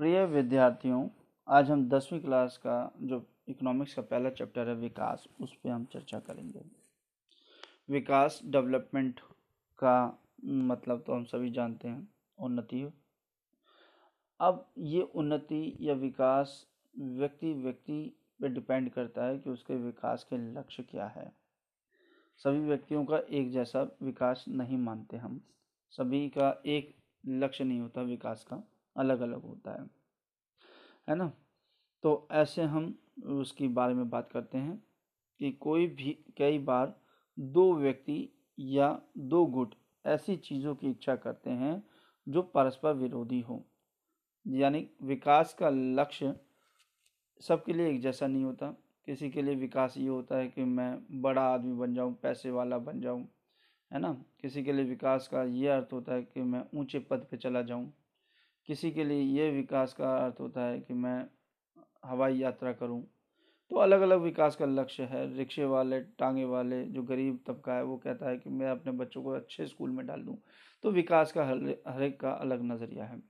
प्रिय विद्यार्थियों, आज हम दसवीं क्लास का जो इकोनॉमिक्स का पहला चैप्टर है, विकास, उस पर हम चर्चा करेंगे। विकास डेवलपमेंट का मतलब तो हम सभी जानते हैं, उन्नति। अब ये उन्नति या विकास व्यक्ति व्यक्ति पे डिपेंड करता है कि उसके विकास के लक्ष्य क्या है। सभी व्यक्तियों का एक जैसा विकास नहीं मानते हम। सभी का एक लक्ष्य नहीं होता विकास का। अलग अलग होता है है ना? तो ऐसे हम उसके बारे में बात करते हैं कि कोई भी, कई बार दो व्यक्ति या दो गुट ऐसी चीज़ों की इच्छा करते हैं जो परस्पर विरोधी हो। यानी विकास का लक्ष्य सबके लिए एक जैसा नहीं होता। किसी के लिए विकास ये होता है कि मैं बड़ा आदमी बन जाऊँ, पैसे वाला बन जाऊँ, है ना? किसी के लिए विकास का ये अर्थ होता है कि मैं ऊँचे पद पे चला जाऊँ। किसी के लिए ये विकास का अर्थ होता है कि मैं हवाई यात्रा करूँ। तो अलग अलग विकास का लक्ष्य है। रिक्शे वाले, टांगे वाले, जो गरीब तबका है, वो कहता है कि मैं अपने बच्चों को अच्छे स्कूल में डाल दूँ। तो विकास का हर एक का अलग नज़रिया है।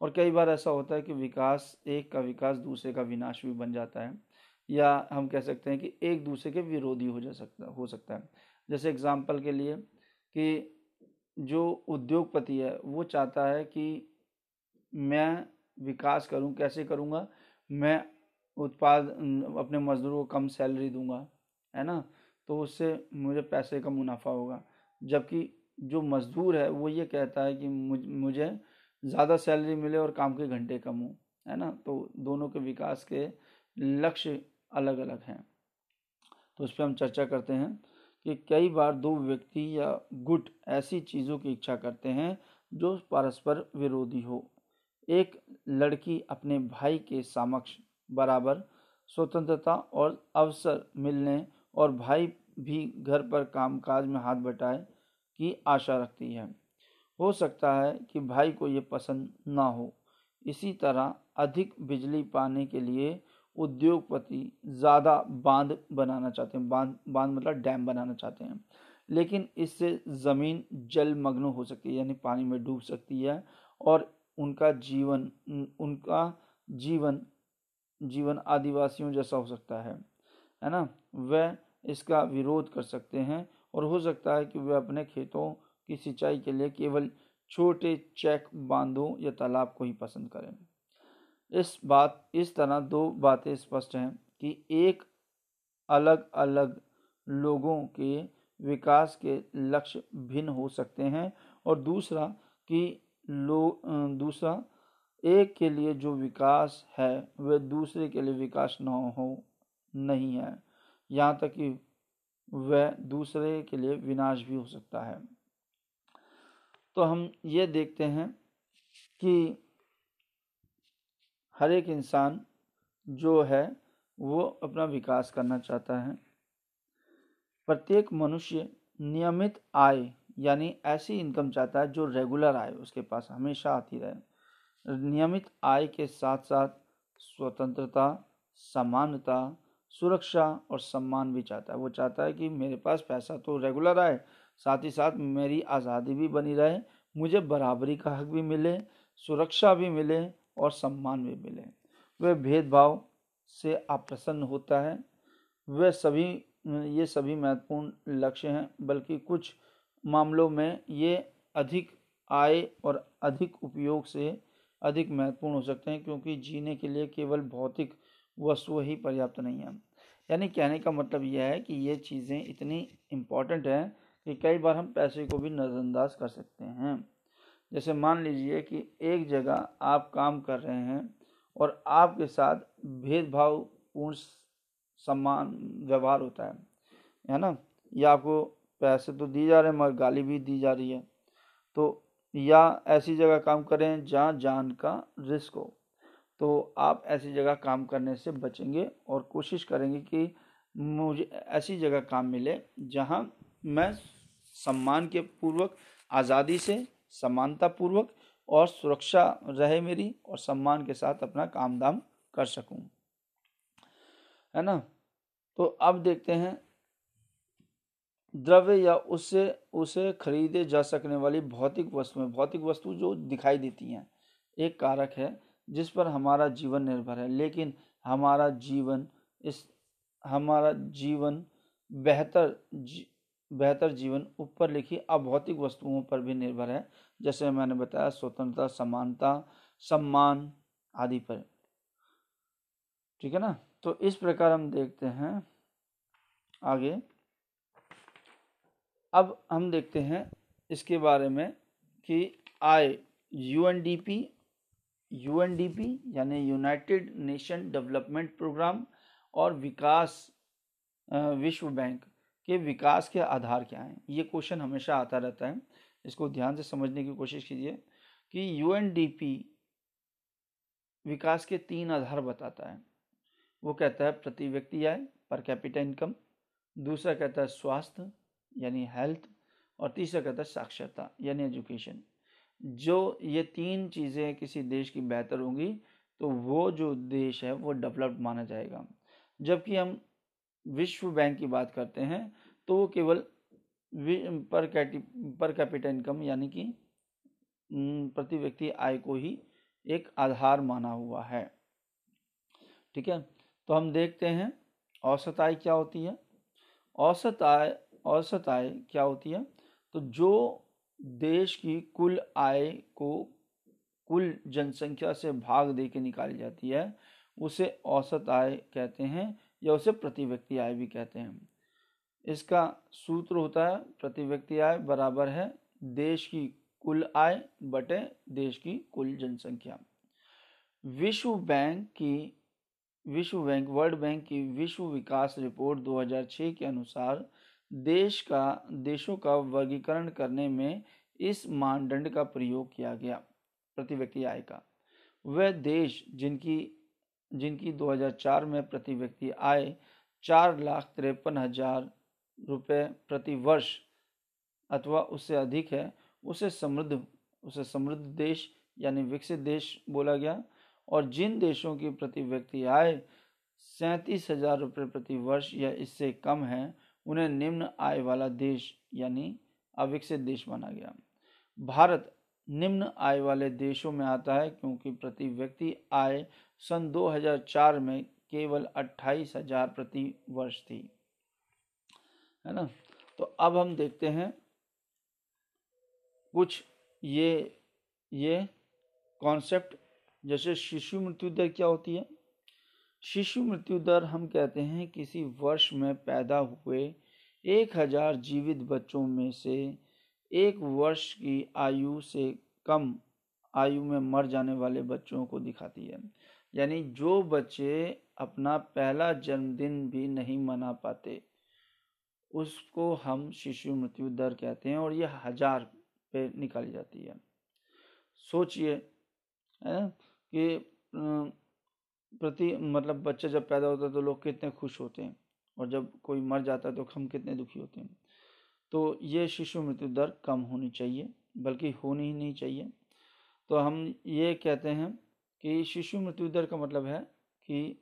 और कई बार ऐसा होता है कि विकास, एक का विकास, दूसरे का विनाश भी बन जाता है। या हम कह सकते हैं कि एक दूसरे के विरोधी हो जा सकता, हो सकता है। जैसे एग्ज़ाम्पल के लिए कि जो उद्योगपति है, वो चाहता है कि मैं विकास करूँ, कैसे करूँगा? मैं उत्पाद, अपने मज़दूरों को कम सैलरी दूँगा, है ना? तो उससे मुझे पैसे का मुनाफा होगा। जबकि जो मज़दूर है, वो ये कहता है कि मुझे ज़्यादा सैलरी मिले और काम के घंटे कम हो, है ना? तो दोनों के विकास के लक्ष्य अलग अलग हैं। तो उस पर हम चर्चा करते हैं कि कई बार दो व्यक्ति या गुट ऐसी चीज़ों की इच्छा करते हैं जो परस्पर विरोधी हो। एक लड़की अपने भाई के समक्ष बराबर स्वतंत्रता और अवसर मिलने और भाई भी घर पर कामकाज में हाथ बटाए की आशा रखती है। हो सकता है कि भाई को ये पसंद ना हो। इसी तरह अधिक बिजली पाने के लिए उद्योगपति ज़्यादा बाँध बनाना चाहते हैं। बाँध बाँध मतलब डैम बनाना चाहते हैं। लेकिन इससे ज़मीन जलमग्न हो सकती है, यानी पानी में डूब सकती है और उनका जीवन उनका जीवन जीवन आदिवासियों जैसा हो सकता है है ना? वह इसका विरोध कर सकते हैं और हो सकता है कि वे अपने खेतों की सिंचाई के लिए केवल छोटे चेक बांधों या तालाब को ही पसंद करें। इस बात, इस तरह दो बातें स्पष्ट हैं कि एक अलग अलग लोगों के विकास के लक्ष्य भिन्न हो सकते हैं और दूसरा कि लो दूसरा, एक के लिए जो विकास है, वह दूसरे के लिए विकास न हो, नहीं है। यहाँ तक कि वह दूसरे के लिए विनाश भी हो सकता है। तो हम ये देखते हैं कि हर एक इंसान जो है, वो अपना विकास करना चाहता है। प्रत्येक मनुष्य नियमित आय यानी ऐसी इनकम चाहता है जो रेगुलर आए, उसके पास हमेशा आती रहे। नियमित आय के साथ साथ स्वतंत्रता समानता सुरक्षा और सम्मान भी चाहता है। वो चाहता है कि मेरे पास पैसा तो रेगुलर आए, साथ ही साथ मेरी आज़ादी भी बनी रहे, मुझे बराबरी का हक भी मिले, सुरक्षा भी मिले और सम्मान भी मिले। वह भेदभाव से अप्रसन्न होता है। वह सभी, ये सभी महत्वपूर्ण लक्ष्य हैं, बल्कि कुछ मामलों में ये अधिक आय और अधिक उपयोग से अधिक महत्वपूर्ण हो सकते हैं, क्योंकि जीने के लिए केवल भौतिक वस्तु ही पर्याप्त नहीं है। यानी कहने का मतलब यह है कि ये चीज़ें इतनी इंपॉर्टेंट हैं कि कई बार हम पैसे को भी नज़रअंदाज कर सकते हैं। जैसे मान लीजिए कि एक जगह आप काम कर रहे हैं और आपके साथ भेदभावपूर्ण सम्मान, व्यवहार होता है है ना? या आपको पैसे तो दिए जा रहे हैं, मगर गाली भी दी जा रही है। तो या ऐसी जगह काम करें जहाँ जान का रिस्क हो। तो आप ऐसी जगह काम करने से बचेंगे और कोशिश करेंगे कि मुझे ऐसी जगह काम मिले जहाँ मैं सम्मान के पूर्वक, आज़ादी से समानता पूर्वक और सुरक्षा रहे मेरी और सम्मान के साथ अपना काम दाम कर सकूँ। है ना? तो अब देखते हैं द्रव्य या उससे उसे खरीदे जा सकने वाली भौतिक वस्तुएँ भौतिक वस्तु जो दिखाई देती हैं एक कारक है जिस पर हमारा जीवन निर्भर है। लेकिन हमारा जीवन इस हमारा जीवन बेहतर जी, बेहतर जीवन ऊपर लिखी अभौतिक वस्तुओं पर भी निर्भर है। जैसे मैंने बताया स्वतंत्रता समानता सम्मान आदि पर। ठीक है ना? तो इस प्रकार हम देखते हैं आगे। अब हम देखते हैं इसके बारे में कि आय यूएनडीपी यूएनडीपी यानी यूनाइटेड नेशन डेवलपमेंट प्रोग्राम और विकास विश्व बैंक के विकास के आधार क्या हैं? ये क्वेश्चन हमेशा आता रहता है। इसको ध्यान से समझने की कोशिश कीजिए कि यूएनडीपी विकास के तीन आधार बताता है। वो कहता है प्रति व्यक्ति आय पर कैपिटल इनकम दूसरा कहता है स्वास्थ्य यानी हेल्थ और तीसरा कहता है साक्षरता यानी एजुकेशन। जो ये तीन चीज़ें किसी देश की बेहतर होंगी तो वो जो देश है, वो डेवलप्ड माना जाएगा। जबकि हम विश्व बैंक की बात करते हैं तो वो केवल पर कैटी, पर कैपिटल इनकम यानी कि प्रति व्यक्ति आय को ही एक आधार माना हुआ है। ठीक है? तो हम देखते हैं औसत आय क्या होती है? औसत आय औसत आय क्या होती है? तो जो देश की कुल आय को कुल जनसंख्या से भाग दे के निकाली जाती है, उसे औसत आय कहते हैं या उसे प्रति व्यक्ति आय भी कहते हैं। इसका सूत्र होता है, प्रति व्यक्ति आय बराबर है देश की कुल आय बटे देश की कुल जनसंख्या। विश्व बैंक की, विश्व बैंक, वर्ल्ड बैंक की विश्व विकास रिपोर्ट 2006 के अनुसार देश का, देशों का वर्गीकरण करने में इस मानदंड का प्रयोग किया गया प्रति व्यक्ति आय का। वह देश जिनकी जिनकी 2004 में प्रति व्यक्ति आय चार लाख तिरपन हज़ार रुपये प्रति वर्ष अथवा उससे अधिक है, उसे समृद्ध उसे समृद्ध देश यानी विकसित देश बोला गया और जिन देशों की प्रति व्यक्ति आय सैंतीस हज़ार रुपये प्रति वर्ष या इससे कम है उन्हें निम्न आय वाला देश यानी अविकसित देश माना गया। भारत निम्न आय वाले देशों में आता है क्योंकि प्रति व्यक्ति आय सन 2004 में केवल अट्ठाईस हज़ार प्रति वर्ष थी, है ना? तो अब हम देखते हैं कुछ ये ये कॉन्सेप्ट जैसे शिशु मृत्यु दर क्या होती है? शिशु मृत्यु दर हम कहते हैं किसी वर्ष में पैदा हुए एक हज़ार जीवित बच्चों में से एक वर्ष की आयु से कम आयु में मर जाने वाले बच्चों को दिखाती है। यानी जो बच्चे अपना पहला जन्मदिन भी नहीं मना पाते, उसको हम शिशु मृत्यु दर कहते हैं और ये हज़ार पे निकाली जाती है। सोचिए कि प्रति मतलब बच्चा जब पैदा होता है तो लोग कितने खुश होते हैं और जब कोई मर जाता है तो हम कितने दुखी होते हैं। तो ये शिशु मृत्यु दर कम होनी चाहिए, बल्कि होनी ही नहीं चाहिए। तो हम ये कहते हैं कि शिशु मृत्यु दर का मतलब है कि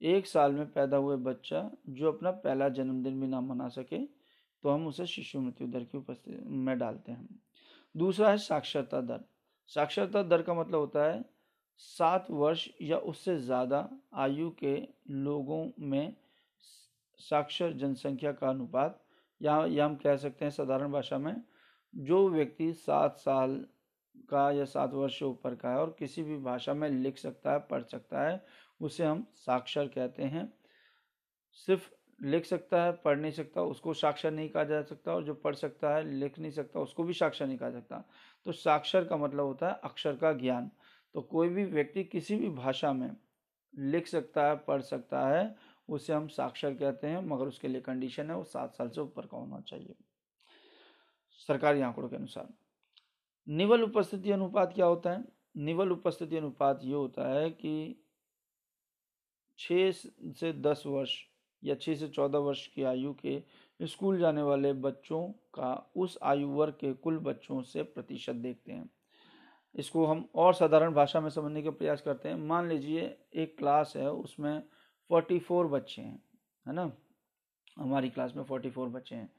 एक साल में पैदा हुए बच्चा जो अपना पहला जन्मदिन भी ना मना सके तो हम उसे शिशु मृत्यु दर की उपस्थिति में डालते हैं। दूसरा है साक्षरता दर। साक्षरता दर का मतलब होता है सात वर्ष या उससे ज़्यादा आयु के लोगों में साक्षर जनसंख्या का अनुपात, या या हम कह सकते हैं साधारण भाषा में, जो व्यक्ति सात साल का या सात वर्ष से ऊपर का है और किसी भी भाषा में लिख सकता है, पढ़ सकता है, उसे हम साक्षर कहते हैं। सिर्फ़ लिख सकता है, पढ़ नहीं सकता, उसको साक्षर नहीं कहा जा सकता और जो पढ़ सकता है, लिख नहीं सकता, उसको भी साक्षर नहीं कहा सकता। तो साक्षर का मतलब होता है अक्षर का ज्ञान। तो कोई भी व्यक्ति किसी भी भाषा में लिख सकता है, पढ़ सकता है, उसे हम साक्षर कहते हैं, मगर उसके लिए कंडीशन है, वो सात साल से ऊपर का होना चाहिए। सरकारी आंकड़ों के अनुसार। निवल उपस्थिति अनुपात क्या होता है? निवल उपस्थिति अनुपात ये होता है कि छः से दस वर्ष या छः से चौदह वर्ष की आयु के स्कूल जाने वाले बच्चों का उस आयु वर्ग के कुल बच्चों से प्रतिशत देखते हैं। इसको हम और साधारण भाषा में समझने का प्रयास करते हैं। मान लीजिए, एक क्लास है, उसमें फोर्टी फोर बच्चे हैं, है ना? हमारी क्लास में फोर्टी फोर बच्चे हैं।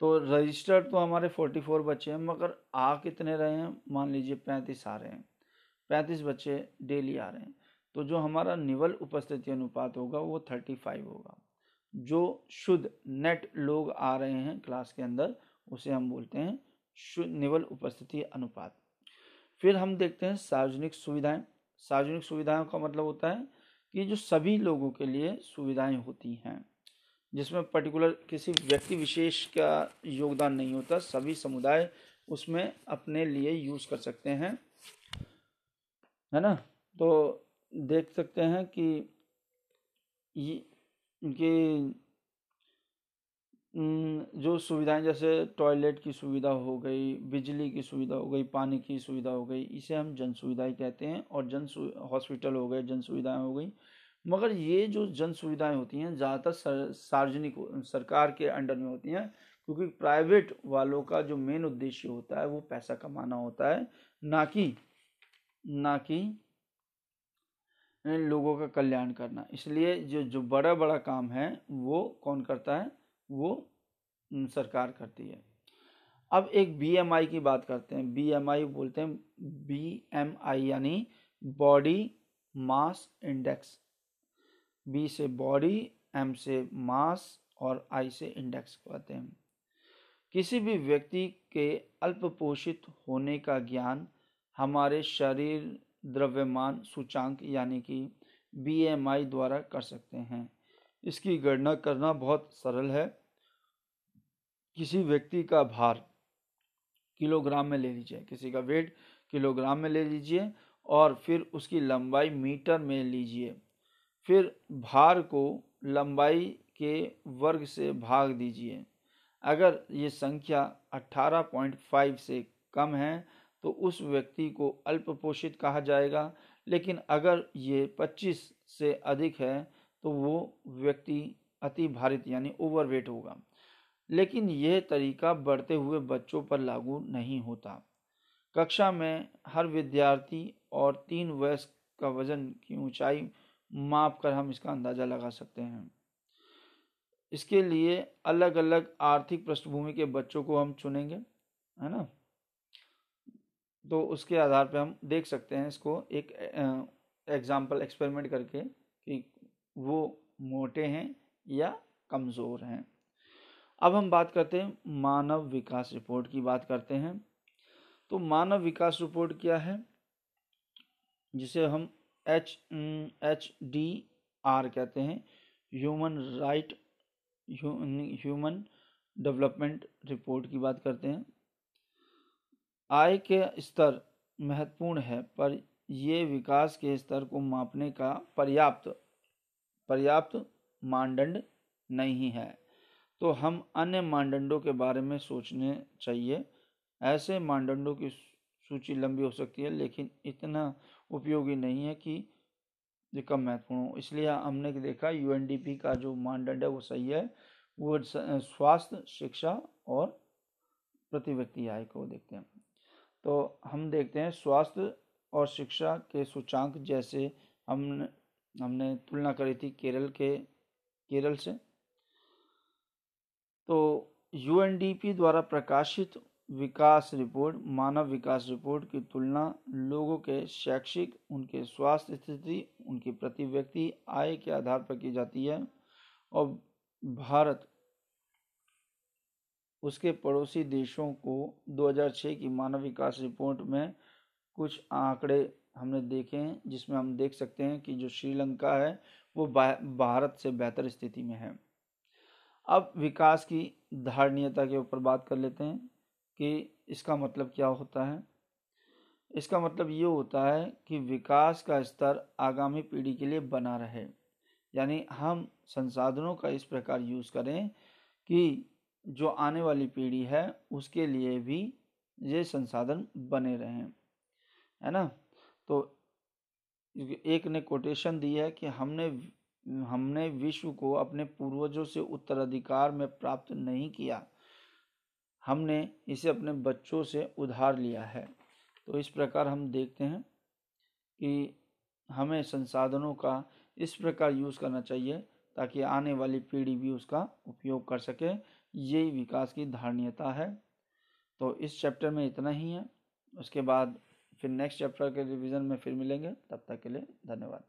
तो रजिस्टर्ड तो हमारे फोर्टी फोर बच्चे हैं, मगर आ कितने रहे हैं? मान लीजिए पैंतीस आ रहे हैं। पैंतीस बच्चे डेली आ रहे हैं। तो जो हमारा निवल उपस्थिति अनुपात होगा, वो थर्टी फाइव होगा। जो शुद्ध नेट लोग आ रहे हैं क्लास के अंदर, उसे हम बोलते हैं शुद्ध निवल उपस्थिति अनुपात। फिर हम देखते हैं सार्वजनिक सुविधाएँ। सार्वजनिक सुविधाओं का मतलब होता है कि जो सभी लोगों के लिए सुविधाएँ होती हैं, जिसमें पर्टिकुलर किसी व्यक्ति विशेष का योगदान नहीं होता, सभी समुदाय उसमें अपने लिए यूज़ कर सकते हैं। है ना? तो देख सकते हैं कि ये, इनकी जो सुविधाएँ जैसे टॉयलेट की सुविधा हो गई, बिजली की सुविधा हो गई, पानी की सुविधा हो गई, इसे हम जन सुविधाएँ कहते हैं और जन हॉस्पिटल हो गए जन सुविधाएँ हो गई। मगर ये जो जन सुविधाएँ होती हैं, ज़्यादातर सार्वजनिक सरकार के अंडर में होती हैं, क्योंकि प्राइवेट वालों का जो मेन उद्देश्य होता है, वो पैसा कमाना होता है, ना कि ना कि लोगों का कल्याण करना। इसलिए जो जो बड़ा बड़ा काम है, वो कौन करता है? वो सरकार करती है। अब एक बीएमआई की बात करते हैं। बीएमआई बोलते हैं बी एम आई यानी बॉडी मास इंडेक्स बी से बॉडी एम से मास और आई से इंडेक्स कहते हैं। किसी भी व्यक्ति के अल्पपोषित होने का ज्ञान हमारे शरीर, द्रव्यमान, सूचांक यानी कि बीएमआई द्वारा कर सकते हैं। इसकी गणना करना बहुत सरल है। किसी व्यक्ति का भार किलोग्राम में ले लीजिए, किसी का वेट किलोग्राम में ले लीजिए और फिर उसकी लंबाई मीटर में लीजिए। फिर भार को लंबाई के वर्ग से भाग दीजिए। अगर ये संख्या 18.5 से कम है तो उस व्यक्ति को अल्पपोषित कहा जाएगा। लेकिन अगर ये 25 से अधिक है तो वो व्यक्ति अति भारित यानी ओवरवेट होगा। लेकिन यह तरीका बढ़ते हुए बच्चों पर लागू नहीं होता। कक्षा में हर विद्यार्थी और तीन वयस्क का वज़न की ऊंचाई माप कर हम इसका अंदाज़ा लगा सकते हैं। इसके लिए अलग अलग आर्थिक पृष्ठभूमि के बच्चों को हम चुनेंगे, है ना? तो उसके आधार पर हम देख सकते हैं इसको एक एग्ज़ाम्पल एक्सपेरिमेंट करके कि वो मोटे हैं या कमज़ोर हैं। अब हम बात करते हैं मानव विकास रिपोर्ट की बात करते हैं। तो मानव विकास रिपोर्ट क्या है? जिसे हम एच एच, डी, आर कहते हैं। Human right human development report की बात करते हैं। आय के स्तर महत्वपूर्ण है, पर ये विकास के स्तर को मापने का पर्याप्त पर्याप्त मानदंड नहीं है। तो हम अन्य मानदंडों के बारे में सोचने चाहिए। ऐसे मानदंडों की सूची लंबी हो सकती है, लेकिन इतना उपयोगी नहीं है कि ये कम महत्वपूर्ण हो। इसलिए हमने देखा यूएनडीपी का जो मानदंड है वो सही है। वो स्वास्थ्य, शिक्षा और प्रति व्यक्ति आय को देखते हैं। तो हम देखते हैं स्वास्थ्य और शिक्षा के सूचांक जैसे हमने हमने तुलना करी थी केरल के, केरल से। तो यूएनडीपी द्वारा प्रकाशित विकास रिपोर्ट, मानव विकास रिपोर्ट की तुलना लोगों के शैक्षिक, उनके स्वास्थ्य स्थिति, उनकी प्रति व्यक्ति आय के आधार पर की जाती है। और भारत उसके पड़ोसी देशों को 2006 की मानव विकास रिपोर्ट में कुछ आंकड़े हमने देखे हैं, जिसमें हम देख सकते हैं कि जो श्रीलंका है, वो भारत से बेहतर स्थिति में है। अब विकास की धारणीयता के ऊपर बात कर लेते हैं कि इसका मतलब क्या होता है। इसका मतलब ये होता है कि विकास का स्तर आगामी पीढ़ी के लिए बना रहे। यानी हम संसाधनों का इस प्रकार यूज़ करें कि जो आने वाली पीढ़ी है, उसके लिए भी ये संसाधन बने रहें। है ना? तो एक ने कोटेशन दी है कि हमने हमने विश्व को अपने पूर्वजों से उत्तराधिकार में प्राप्त नहीं किया। हमने इसे अपने बच्चों से उधार लिया है। तो इस प्रकार हम देखते हैं कि हमें संसाधनों का इस प्रकार यूज़ करना चाहिए ताकि आने वाली पीढ़ी भी उसका उपयोग कर सके। यही विकास की धारणीयता है। तो इस चैप्टर में इतना ही है। उसके बाद फिर नेक्स्ट चैप्टर के रिवीजन में फिर मिलेंगे। तब तक के लिए धन्यवाद।